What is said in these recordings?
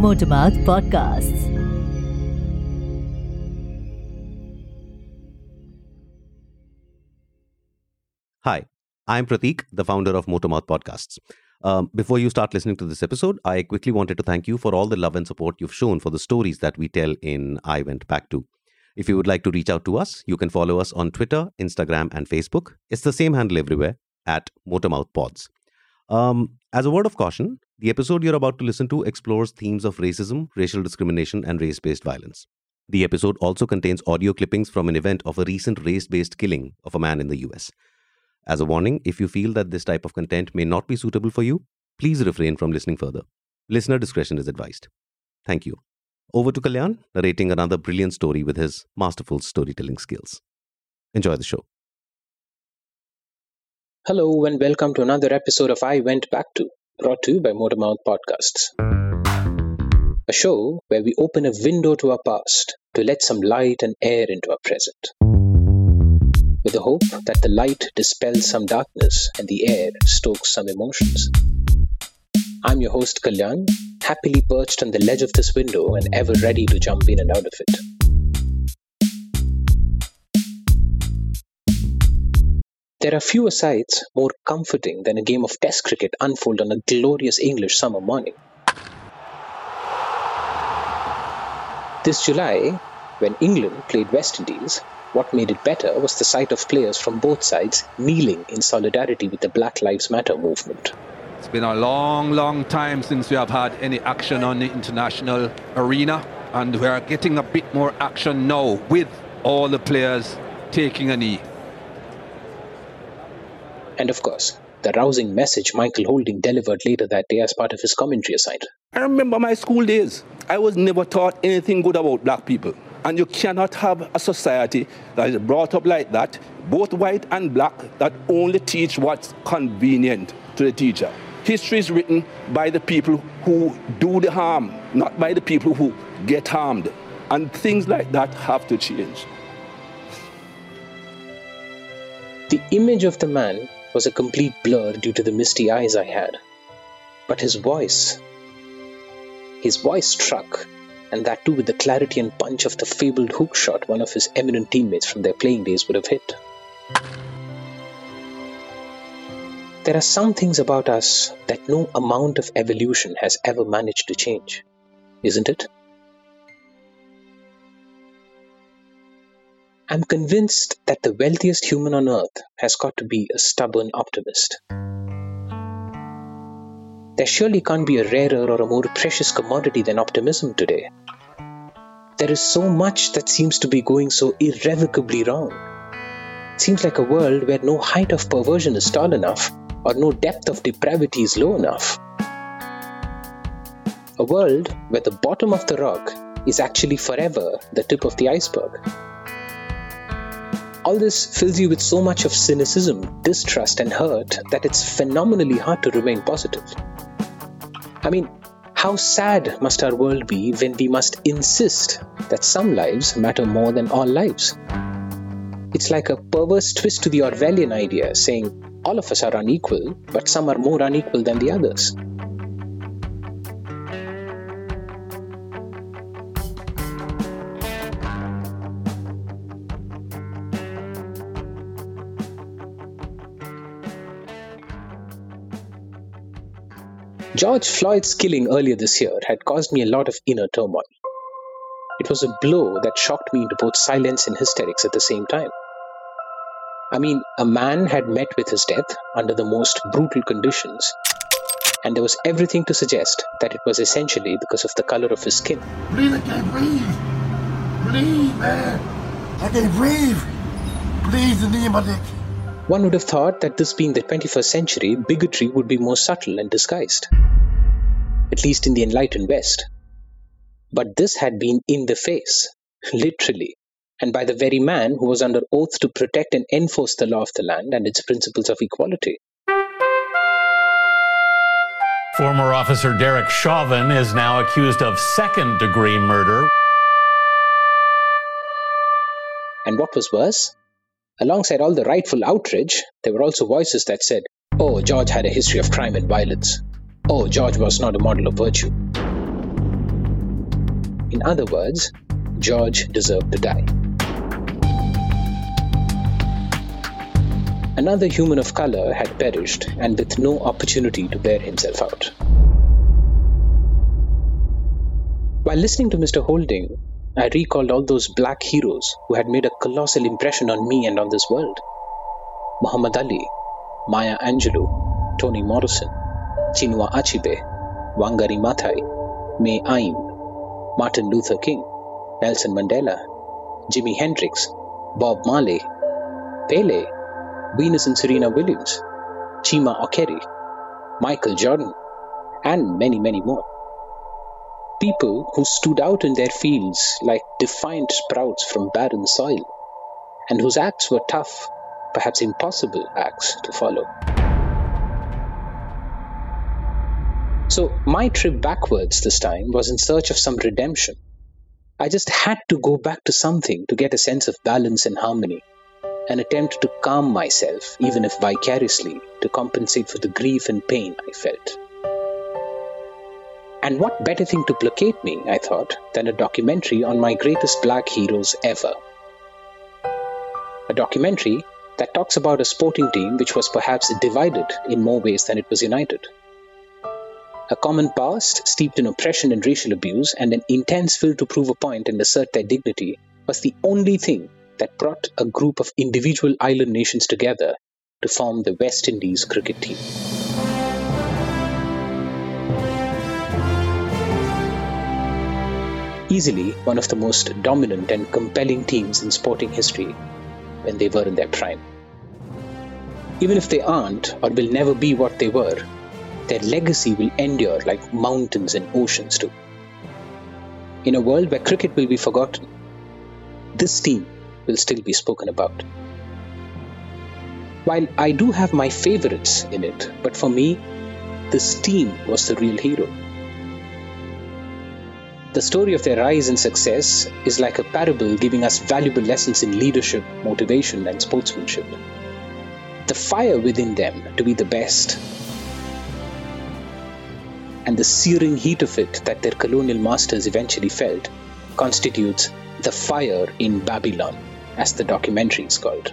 Motormouth Podcasts. Hi, I'm Prateek, the founder of Motormouth Podcasts. Um, before you start listening to this episode, I quickly wanted to thank you for all the love and support you've shown for the stories that we tell in I Went Back To. If you would like to reach out to us, you can follow us on Twitter, Instagram, and Facebook. It's the same handle everywhere at Motormouth Pods. Um, as a word of caution, the episode you're about to listen to explores themes of racism, racial discrimination, and race based violence. The episode also contains audio clippings from an event of a recent race based killing of a man in the US. As a warning, if you feel that this type of content may not be suitable for you, please refrain from listening further. Listener discretion is advised. Thank you. Over to Kalyan, narrating another brilliant story with his masterful storytelling skills. Enjoy the show. Hello, and welcome to another episode of I Went Back To, brought to you by Motormouth Podcasts. A show where we open a window to our past to let some light and air into our present. With the hope that the light dispels some darkness and the air stokes some emotions. I'm your host Kalyan, happily perched on the ledge of this window and ever ready to jump in and out of it. There are fewer sights more comforting than a game of Test cricket unfold on a glorious English summer morning. This July, when England played West Indies, what made it better was the sight of players from both sides kneeling in solidarity with the Black Lives Matter movement. It's been a long, long time since we have had any action on the international arena, and we are getting a bit more action now with all the players taking a knee. And of course, the rousing message Michael Holding delivered later that day as part of his commentary assignment. I remember my school days. I was never taught anything good about black people. And you cannot have a society that is brought up like that, both white and black, that only teach what's convenient to the teacher. History is written by the people who do the harm, not by the people who get harmed. And things like that have to change. The image of the man was a complete blur due to the misty eyes I had. But his voice, his voice struck and that too with the clarity and punch of the fabled hook shot one of his eminent teammates from their playing days would have hit. There are some things about us that no amount of evolution has ever managed to change, isn't it? I'm convinced that the wealthiest human on earth has got to be a stubborn optimist. There surely can't be a rarer or a more precious commodity than optimism today. There is so much that seems to be going so irrevocably wrong. It seems like a world where no height of perversion is tall enough or no depth of depravity is low enough. A world where the bottom of the rock is actually forever the tip of the iceberg. All this fills you with so much of cynicism, distrust, and hurt that it's phenomenally hard to remain positive. I mean, how sad must our world be when we must insist that some lives matter more than all lives? It's like a perverse twist to the Orwellian idea saying all of us are unequal, but some are more unequal than the others. George Floyd's killing earlier this year had caused me a lot of inner turmoil. It was a blow that shocked me into both silence and hysterics at the same time. I mean, a man had met with his death under the most brutal conditions, and there was everything to suggest that it was essentially because of the color of his skin. Please, I can't breathe. Please, man. I can't breathe. Please, the name of it. One would have thought that this being the 21st century, bigotry would be more subtle and disguised, at least in the enlightened West. But this had been in the face, literally, and by the very man who was under oath to protect and enforce the law of the land and its principles of equality. Former Officer Derek Chauvin is now accused of second degree murder. And what was worse, alongside all the rightful outrage, there were also voices that said, Oh, George had a history of crime and violence. Oh, George was not a model of virtue. In other words, George deserved to die. Another human of color had perished and with no opportunity to bear himself out. While listening to Mr. Holding, I recalled all those black heroes who had made a colossal impression on me and on this world. Muhammad Ali, Maya Angelou, Toni Morrison, Chinua Achebe, Wangari Maathai, May Aim, Martin Luther King, Nelson Mandela, Jimi Hendrix, Bob Marley, Pele, Venus and Serena Williams, Chima Okere, Michael Jordan, and many, many more. People who stood out in their fields like defiant sprouts from barren soil, and whose acts were tough, perhaps impossible acts to follow. So, my trip backwards this time was in search of some redemption. I just had to go back to something to get a sense of balance and harmony an attempt to calm myself, even if vicariously, to compensate for the grief and pain I felt. And what better thing to placate me, I thought, than a documentary on my greatest black heroes ever? A documentary that talks about a sporting team which was perhaps divided in more ways than it was united. A common past steeped in oppression and racial abuse, and an intense will to prove a point and assert their dignity was the only thing that brought a group of individual island nations together to form the West Indies cricket team. Easily one of the most dominant and compelling teams in sporting history when they were in their prime. Even if they aren't or will never be what they were, their legacy will endure like mountains and oceans do. In a world where cricket will be forgotten, this team will still be spoken about. While I do have my favorites in it, but for me, this team was the real hero. The story of their rise and success is like a parable giving us valuable lessons in leadership, motivation, and sportsmanship. The fire within them to be the best, and the searing heat of it that their colonial masters eventually felt, constitutes the fire in Babylon as the documentary is called.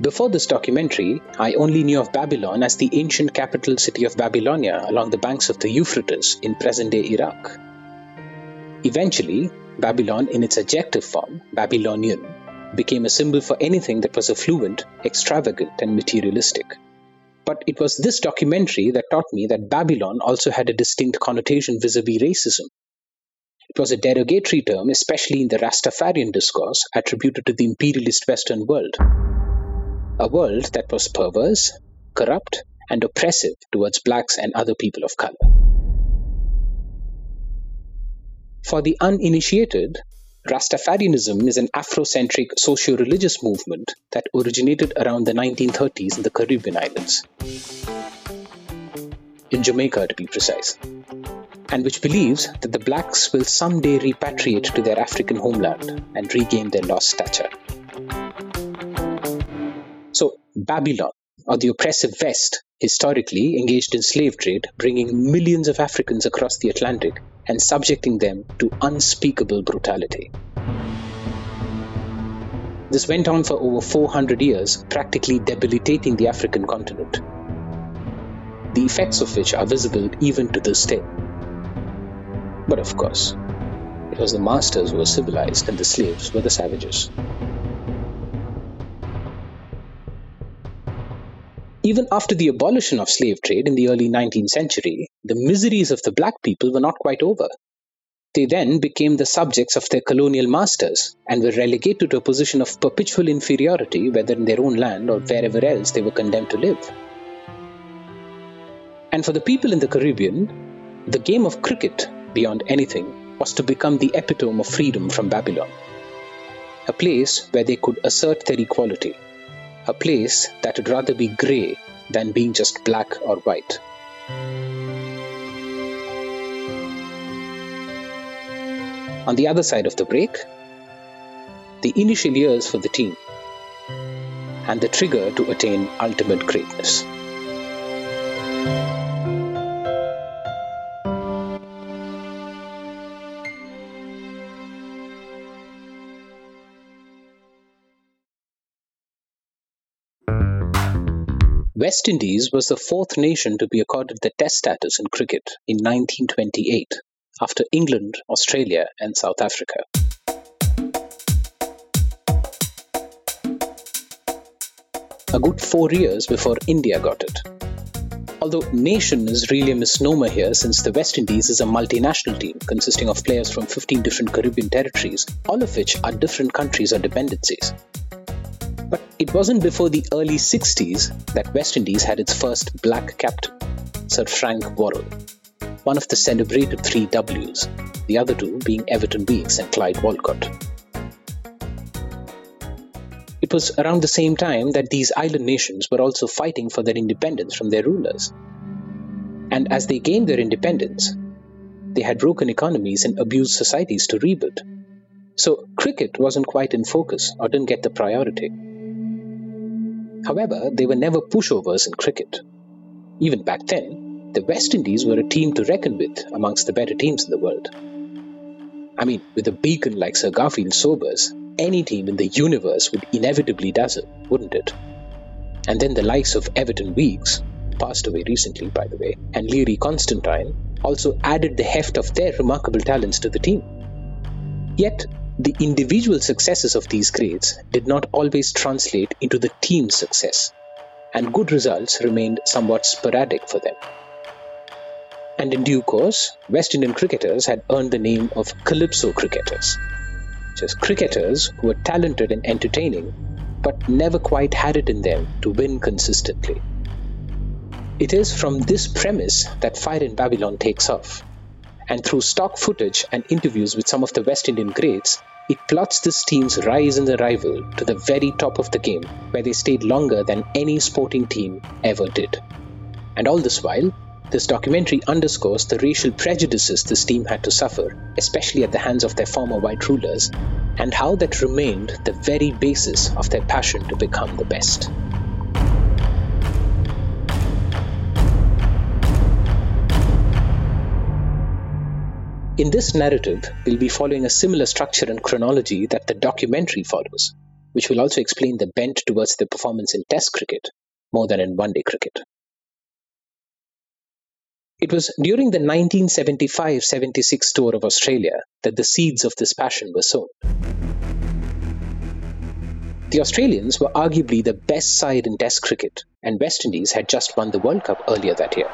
Before this documentary, I only knew of Babylon as the ancient capital city of Babylonia along the banks of the Euphrates in present day Iraq. Eventually, Babylon, in its adjective form, Babylonian, became a symbol for anything that was affluent, extravagant, and materialistic. But it was this documentary that taught me that Babylon also had a distinct connotation vis a vis racism. It was a derogatory term, especially in the Rastafarian discourse attributed to the imperialist Western world. A world that was perverse, corrupt, and oppressive towards blacks and other people of color. For the uninitiated, Rastafarianism is an Afrocentric socio religious movement that originated around the 1930s in the Caribbean islands. In Jamaica, to be precise and which believes that the blacks will someday repatriate to their African homeland and regain their lost stature. Babylon, or the oppressive West, historically engaged in slave trade, bringing millions of Africans across the Atlantic and subjecting them to unspeakable brutality. This went on for over 400 years, practically debilitating the African continent, the effects of which are visible even to this day. But of course, it was the masters who were civilized and the slaves were the savages. Even after the abolition of slave trade in the early 19th century, the miseries of the black people were not quite over. They then became the subjects of their colonial masters and were relegated to a position of perpetual inferiority, whether in their own land or wherever else they were condemned to live. And for the people in the Caribbean, the game of cricket beyond anything, was to become the epitome of freedom from Babylon. A place where they could assert their equality. A place that would rather be grey than being just black or white. On the other side of the break, the initial years for the team and the trigger to attain ultimate greatness. West Indies was the fourth nation to be accorded the Test status in cricket in 1928, after England, Australia, and South Africa. A good four years before India got it. Although nation is really a misnomer here since the West Indies is a multinational team consisting of players from 15 different Caribbean territories, all of which are different countries or dependencies. But it wasn't before the early 60s that West Indies had its first black captain, Sir Frank Worrell, one of the celebrated three W's, the other two being Everton Weekes and Clyde Walcott. It was around the same time that these island nations were also fighting for their independence from their rulers. And as they gained their independence, they had broken economies and abused societies to rebuild. So cricket wasn't quite in focus or didn't get the priority. However, they were never pushovers in cricket. Even back then, the West Indies were a team to reckon with amongst the better teams in the world. I mean, with a beacon like Sir Garfield Sobers, any team in the universe would inevitably dazzle, wouldn't it? And then the likes of Everton Weekes, passed away recently by the way, and Learie Constantine also added the heft of their remarkable talents to the team. Yet, the individual successes of these greats did not always translate into the team's success, and good results remained somewhat sporadic for them. And in due course, West Indian cricketers had earned the name of Calypso cricketers just cricketers who were talented and entertaining, but never quite had it in them to win consistently. It is from this premise that Fire in Babylon takes off, and through stock footage and interviews with some of the West Indian greats, it plots this team's rise in the rival to the very top of the game, where they stayed longer than any sporting team ever did. And all this while, this documentary underscores the racial prejudices this team had to suffer, especially at the hands of their former white rulers, and how that remained the very basis of their passion to become the best. In this narrative, we'll be following a similar structure and chronology that the documentary follows, which will also explain the bent towards the performance in Test cricket more than in one day cricket. It was during the 1975 76 tour of Australia that the seeds of this passion were sown. The Australians were arguably the best side in Test cricket, and West Indies had just won the World Cup earlier that year.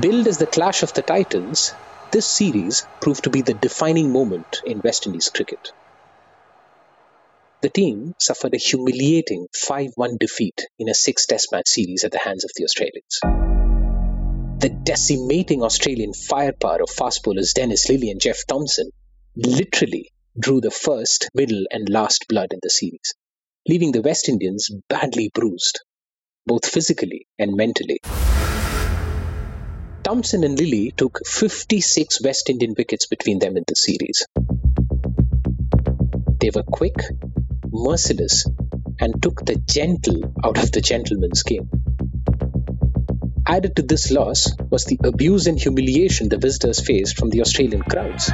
Billed as the Clash of the Titans, this series proved to be the defining moment in West Indies cricket. The team suffered a humiliating 5 1 defeat in a six test match series at the hands of the Australians. The decimating Australian firepower of fast bowlers Dennis Lillee and Jeff Thomson literally drew the first, middle, and last blood in the series, leaving the West Indians badly bruised, both physically and mentally. Thomson and Lillee took 56 West Indian wickets between them in the series. They were quick, merciless and took the gentle out of the gentleman's game. Added to this loss was the abuse and humiliation the visitors faced from the Australian crowds.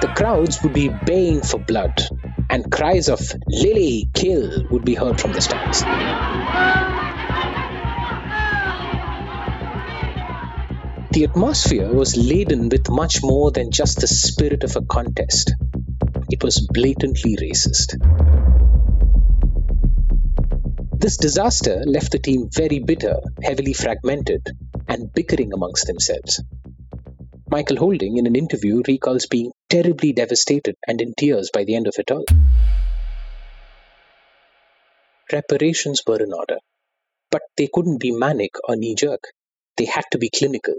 The crowds would be baying for blood, and cries of Lillee, kill would be heard from the stands. The atmosphere was laden with much more than just the spirit of a contest. It was blatantly racist. This disaster left the team very bitter, heavily fragmented, and bickering amongst themselves. Michael Holding, in an interview, recalls being terribly devastated and in tears by the end of it all. Reparations were in order, but they couldn't be manic or knee jerk. They had to be clinical.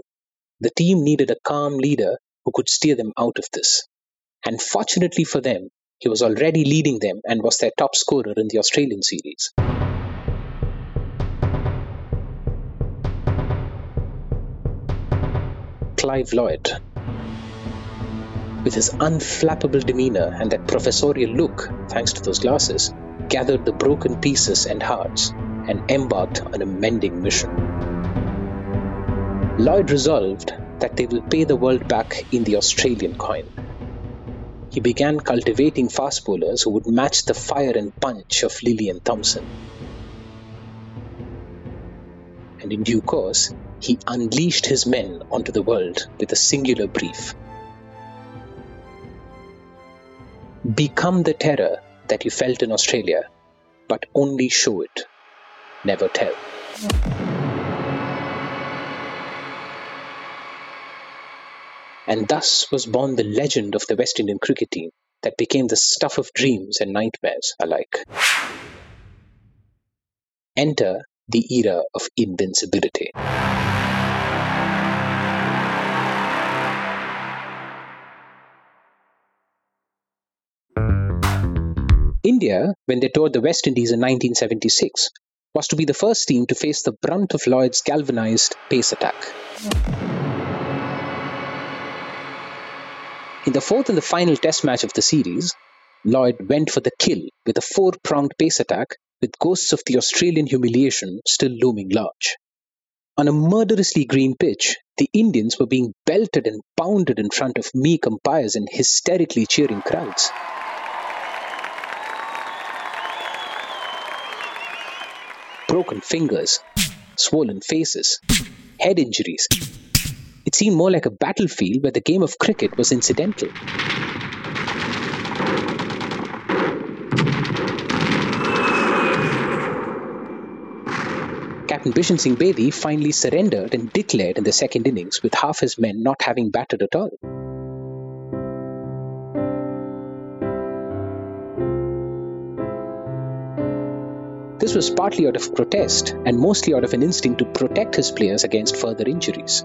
The team needed a calm leader who could steer them out of this. And fortunately for them, he was already leading them and was their top scorer in the Australian series. Clive Lloyd. With his unflappable demeanor and that professorial look, thanks to those glasses, gathered the broken pieces and hearts and embarked on a mending mission. Lloyd resolved that they will pay the world back in the Australian coin. He began cultivating fast bowlers who would match the fire and punch of Lillee and Thomson. And in due course, he unleashed his men onto the world with a singular brief Become the terror that you felt in Australia, but only show it, never tell. And thus was born the legend of the West Indian cricket team that became the stuff of dreams and nightmares alike. Enter the era of invincibility. India, when they toured the West Indies in 1976, was to be the first team to face the brunt of Lloyd's galvanized pace attack. In the fourth and the final test match of the series, Lloyd went for the kill with a four pronged pace attack with ghosts of the Australian humiliation still looming large. On a murderously green pitch, the Indians were being belted and pounded in front of meek umpires and hysterically cheering crowds. broken fingers, swollen faces, head injuries. It seemed more like a battlefield where the game of cricket was incidental. Captain Bishan Singh Bedi finally surrendered and declared in the second innings with half his men not having batted at all. This was partly out of protest and mostly out of an instinct to protect his players against further injuries.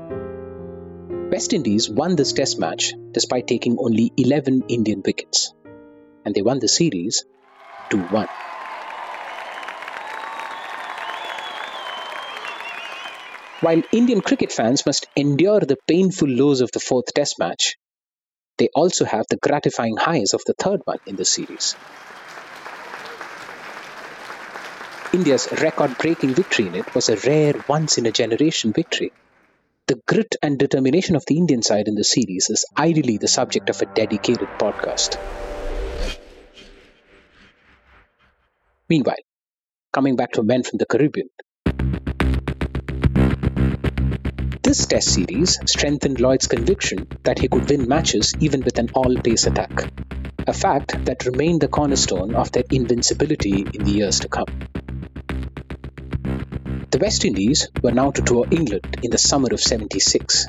West Indies won this test match despite taking only 11 Indian wickets, and they won the series 2 1. While Indian cricket fans must endure the painful lows of the fourth test match, they also have the gratifying highs of the third one in the series. India's record breaking victory in it was a rare, once in a generation victory. The grit and determination of the Indian side in the series is ideally the subject of a dedicated podcast. Meanwhile, coming back to Men from the Caribbean, this test series strengthened Lloyd's conviction that he could win matches even with an all pace attack, a fact that remained the cornerstone of their invincibility in the years to come. The West Indies were now to tour England in the summer of 76.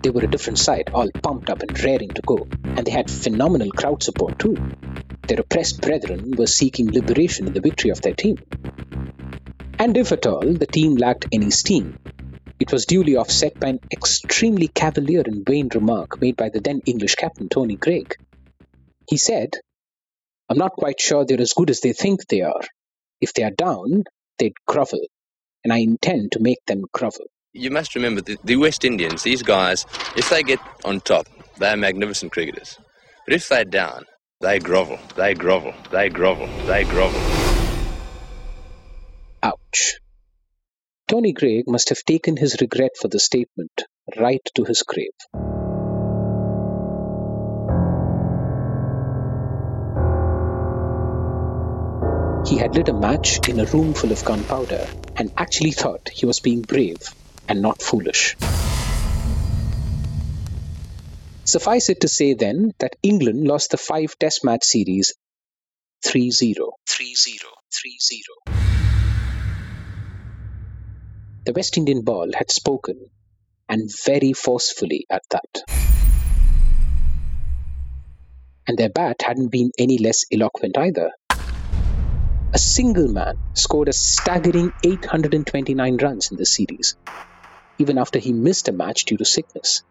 They were a different side, all pumped up and raring to go, and they had phenomenal crowd support too. Their oppressed brethren were seeking liberation in the victory of their team. And if at all the team lacked any steam, it was duly offset by an extremely cavalier and vain remark made by the then English captain Tony Greig. He said, I'm not quite sure they're as good as they think they are. If they are down, they'd grovel, and I intend to make them grovel. You must remember the, the West Indians, these guys, if they get on top, they're magnificent cricketers. But if they're down, they grovel, they grovel, they grovel, they grovel. Ouch. Tony Greig must have taken his regret for the statement right to his grave. He had lit a match in a room full of gunpowder and actually thought he was being brave and not foolish. Suffice it to say then that England lost the five test match series 3 0. 3 0. 3 0. The West Indian ball had spoken, and very forcefully at that. And their bat hadn't been any less eloquent either a single man scored a staggering 829 runs in the series, even after he missed a match due to sickness.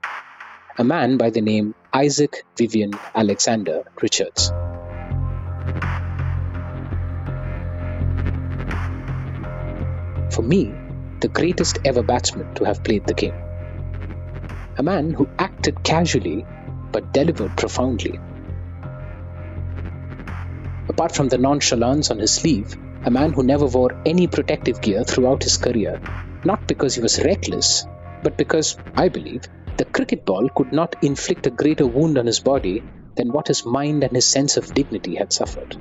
A man by the name Isaac Vivian Alexander Richards. For me, the greatest ever batsman to have played the game. A man who acted casually but delivered profoundly Apart from the nonchalance on his sleeve, a man who never wore any protective gear throughout his career, not because he was reckless, but because, I believe, the cricket ball could not inflict a greater wound on his body than what his mind and his sense of dignity had suffered.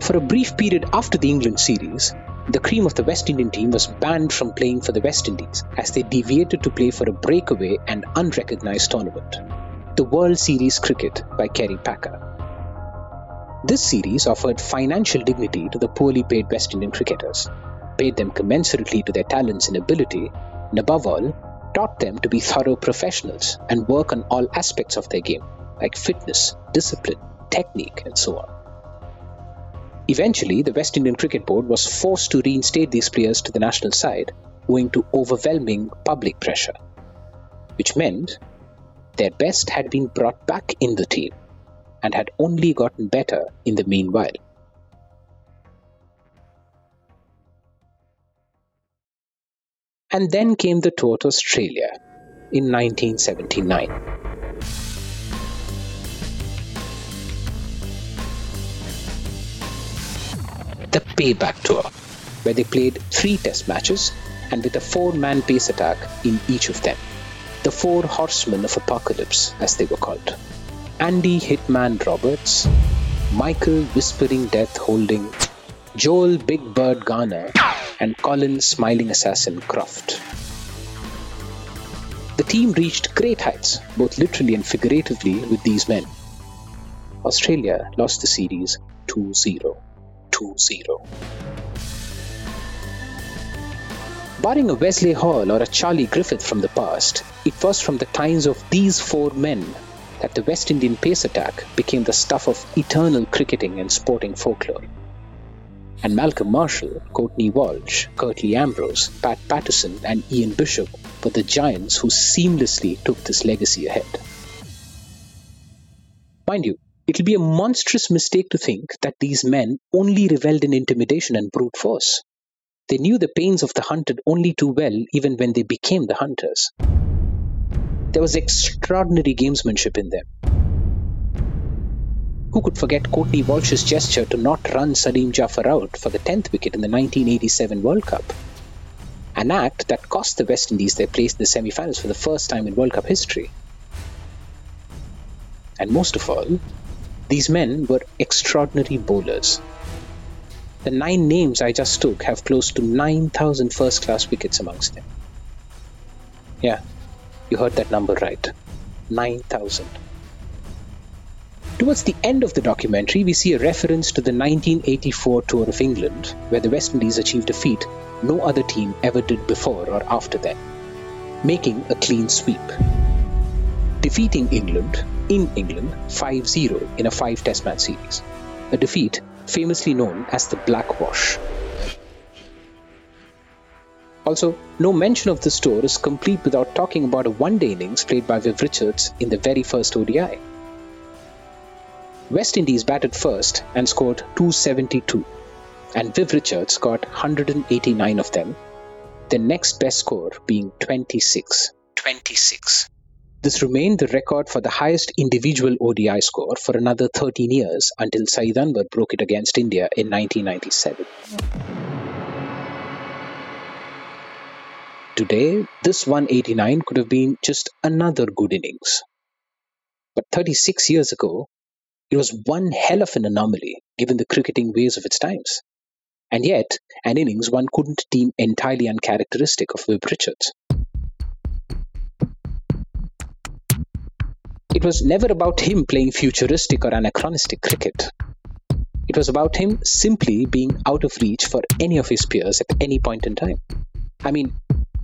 For a brief period after the England series, the cream of the West Indian team was banned from playing for the West Indies as they deviated to play for a breakaway and unrecognized tournament, the World Series Cricket by Kerry Packer. This series offered financial dignity to the poorly paid West Indian cricketers, paid them commensurately to their talents and ability, and above all, taught them to be thorough professionals and work on all aspects of their game, like fitness, discipline, technique, and so on. Eventually, the West Indian Cricket Board was forced to reinstate these players to the national side owing to overwhelming public pressure, which meant their best had been brought back in the team and had only gotten better in the meanwhile. And then came the tour to Australia in 1979. The Payback Tour, where they played three test matches and with a four man pace attack in each of them. The Four Horsemen of Apocalypse, as they were called. Andy Hitman Roberts, Michael Whispering Death Holding, Joel Big Bird Garner, and Colin Smiling Assassin Croft. The team reached great heights, both literally and figuratively, with these men. Australia lost the series 2 0. 2 0. Barring a Wesley Hall or a Charlie Griffith from the past, it was from the times of these four men that the West Indian pace attack became the stuff of eternal cricketing and sporting folklore. And Malcolm Marshall, Courtney Walsh, Curtly Ambrose, Pat Patterson, and Ian Bishop were the giants who seamlessly took this legacy ahead. Mind you, it'll be a monstrous mistake to think that these men only reveled in intimidation and brute force. They knew the pains of the hunted only too well, even when they became the hunters. There was extraordinary gamesmanship in them. Who could forget Courtney Walsh's gesture to not run Salim Jaffer out for the 10th wicket in the 1987 World Cup? An act that cost the West Indies their place in the semi finals for the first time in World Cup history. And most of all, these men were extraordinary bowlers. The nine names I just took have close to 9,000 first class wickets amongst them. Yeah, you heard that number right 9,000. Towards the end of the documentary, we see a reference to the 1984 Tour of England, where the West Indies achieved a feat no other team ever did before or after them, making a clean sweep. Defeating England in England 5 0 in a five test match series, a defeat famously known as the Black Wash. Also, no mention of this tour is complete without talking about a one day innings played by Viv Richards in the very first ODI. West Indies batted first and scored 272, and Viv Richards got 189 of them, the next best score being 26. 26. This remained the record for the highest individual ODI score for another 13 years until Saeed Anwar broke it against India in 1997. Today, this 189 could have been just another good innings. But 36 years ago, it was one hell of an anomaly given the cricketing ways of its times. And yet, an innings one couldn't deem entirely uncharacteristic of Viv Richards. It was never about him playing futuristic or anachronistic cricket. It was about him simply being out of reach for any of his peers at any point in time. I mean,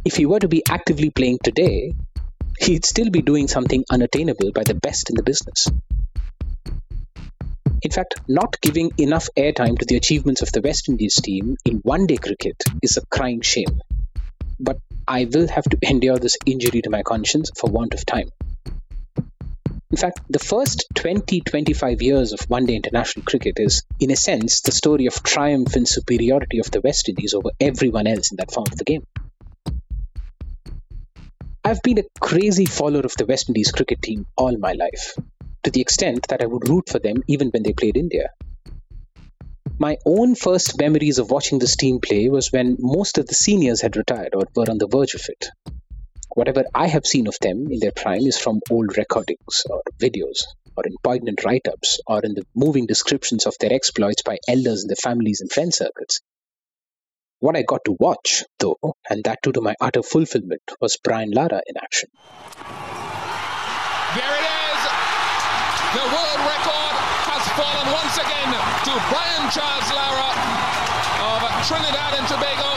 if he were to be actively playing today, he'd still be doing something unattainable by the best in the business. In fact, not giving enough airtime to the achievements of the West Indies team in one day cricket is a crying shame. But I will have to endure this injury to my conscience for want of time. In fact, the first 20 25 years of one day international cricket is, in a sense, the story of triumph and superiority of the West Indies over everyone else in that form of the game. I've been a crazy follower of the West Indies cricket team all my life to the extent that I would root for them even when they played India. My own first memories of watching this team play was when most of the seniors had retired or were on the verge of it. Whatever I have seen of them in their prime is from old recordings or videos or in poignant write ups or in the moving descriptions of their exploits by elders in their families and friend circles. What I got to watch, though, and that too to my utter fulfillment, was Brian Lara in action. There it is! The world record has fallen once again to Brian Charles Lara Trinidad and Tobago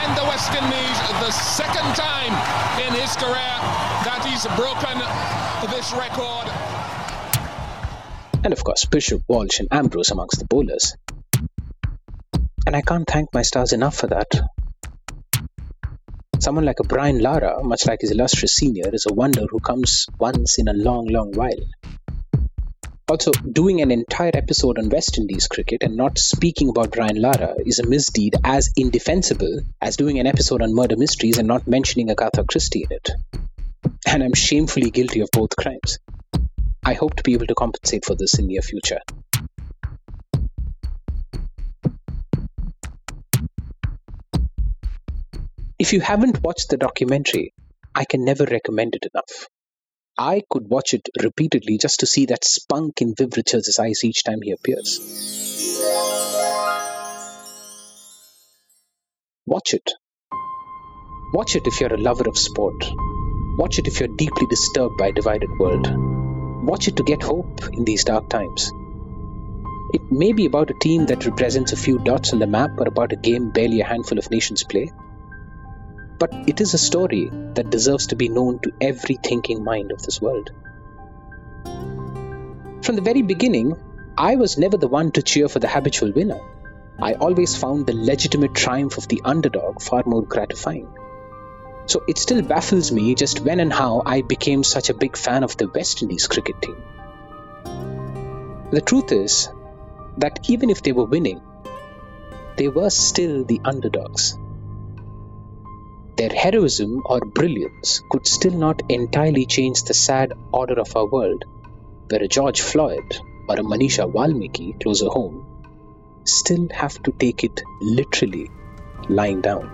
and the West Indies, the second time in his career that he's broken this record. And of course, Bishop, Walsh, and Ambrose amongst the bowlers. And I can't thank my stars enough for that. Someone like a Brian Lara, much like his illustrious senior, is a wonder who comes once in a long, long while. Also, doing an entire episode on West Indies cricket and not speaking about Brian Lara is a misdeed as indefensible as doing an episode on murder mysteries and not mentioning Agatha Christie in it. And I'm shamefully guilty of both crimes. I hope to be able to compensate for this in near future. If you haven't watched the documentary, I can never recommend it enough. I could watch it repeatedly just to see that spunk in Viv Richards' eyes each time he appears. Watch it. Watch it if you're a lover of sport. Watch it if you're deeply disturbed by a divided world. Watch it to get hope in these dark times. It may be about a team that represents a few dots on the map or about a game barely a handful of nations play but it is a story that deserves to be known to every thinking mind of this world. From the very beginning, I was never the one to cheer for the habitual winner. I always found the legitimate triumph of the underdog far more gratifying. So it still baffles me just when and how I became such a big fan of the West Indies cricket team. The truth is that even if they were winning, they were still the underdogs. Their heroism or brilliance could still not entirely change the sad order of our world, where a George Floyd or a Manisha Valmiki closer home still have to take it literally lying down.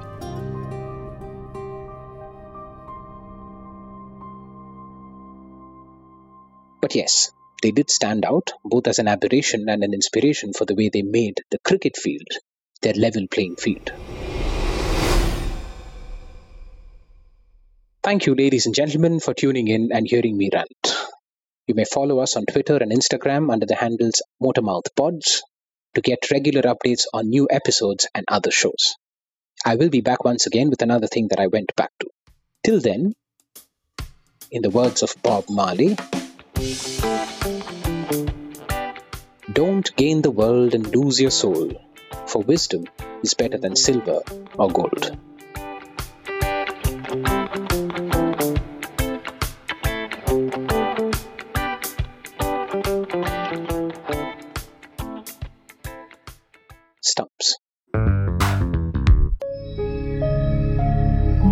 But yes, they did stand out, both as an aberration and an inspiration for the way they made the cricket field their level playing field. Thank you, ladies and gentlemen, for tuning in and hearing me rant. You may follow us on Twitter and Instagram under the handles Motormouth Pods to get regular updates on new episodes and other shows. I will be back once again with another thing that I went back to. Till then, in the words of Bob Marley, don't gain the world and lose your soul, for wisdom is better than silver or gold.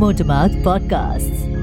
Motormouth Podcasts.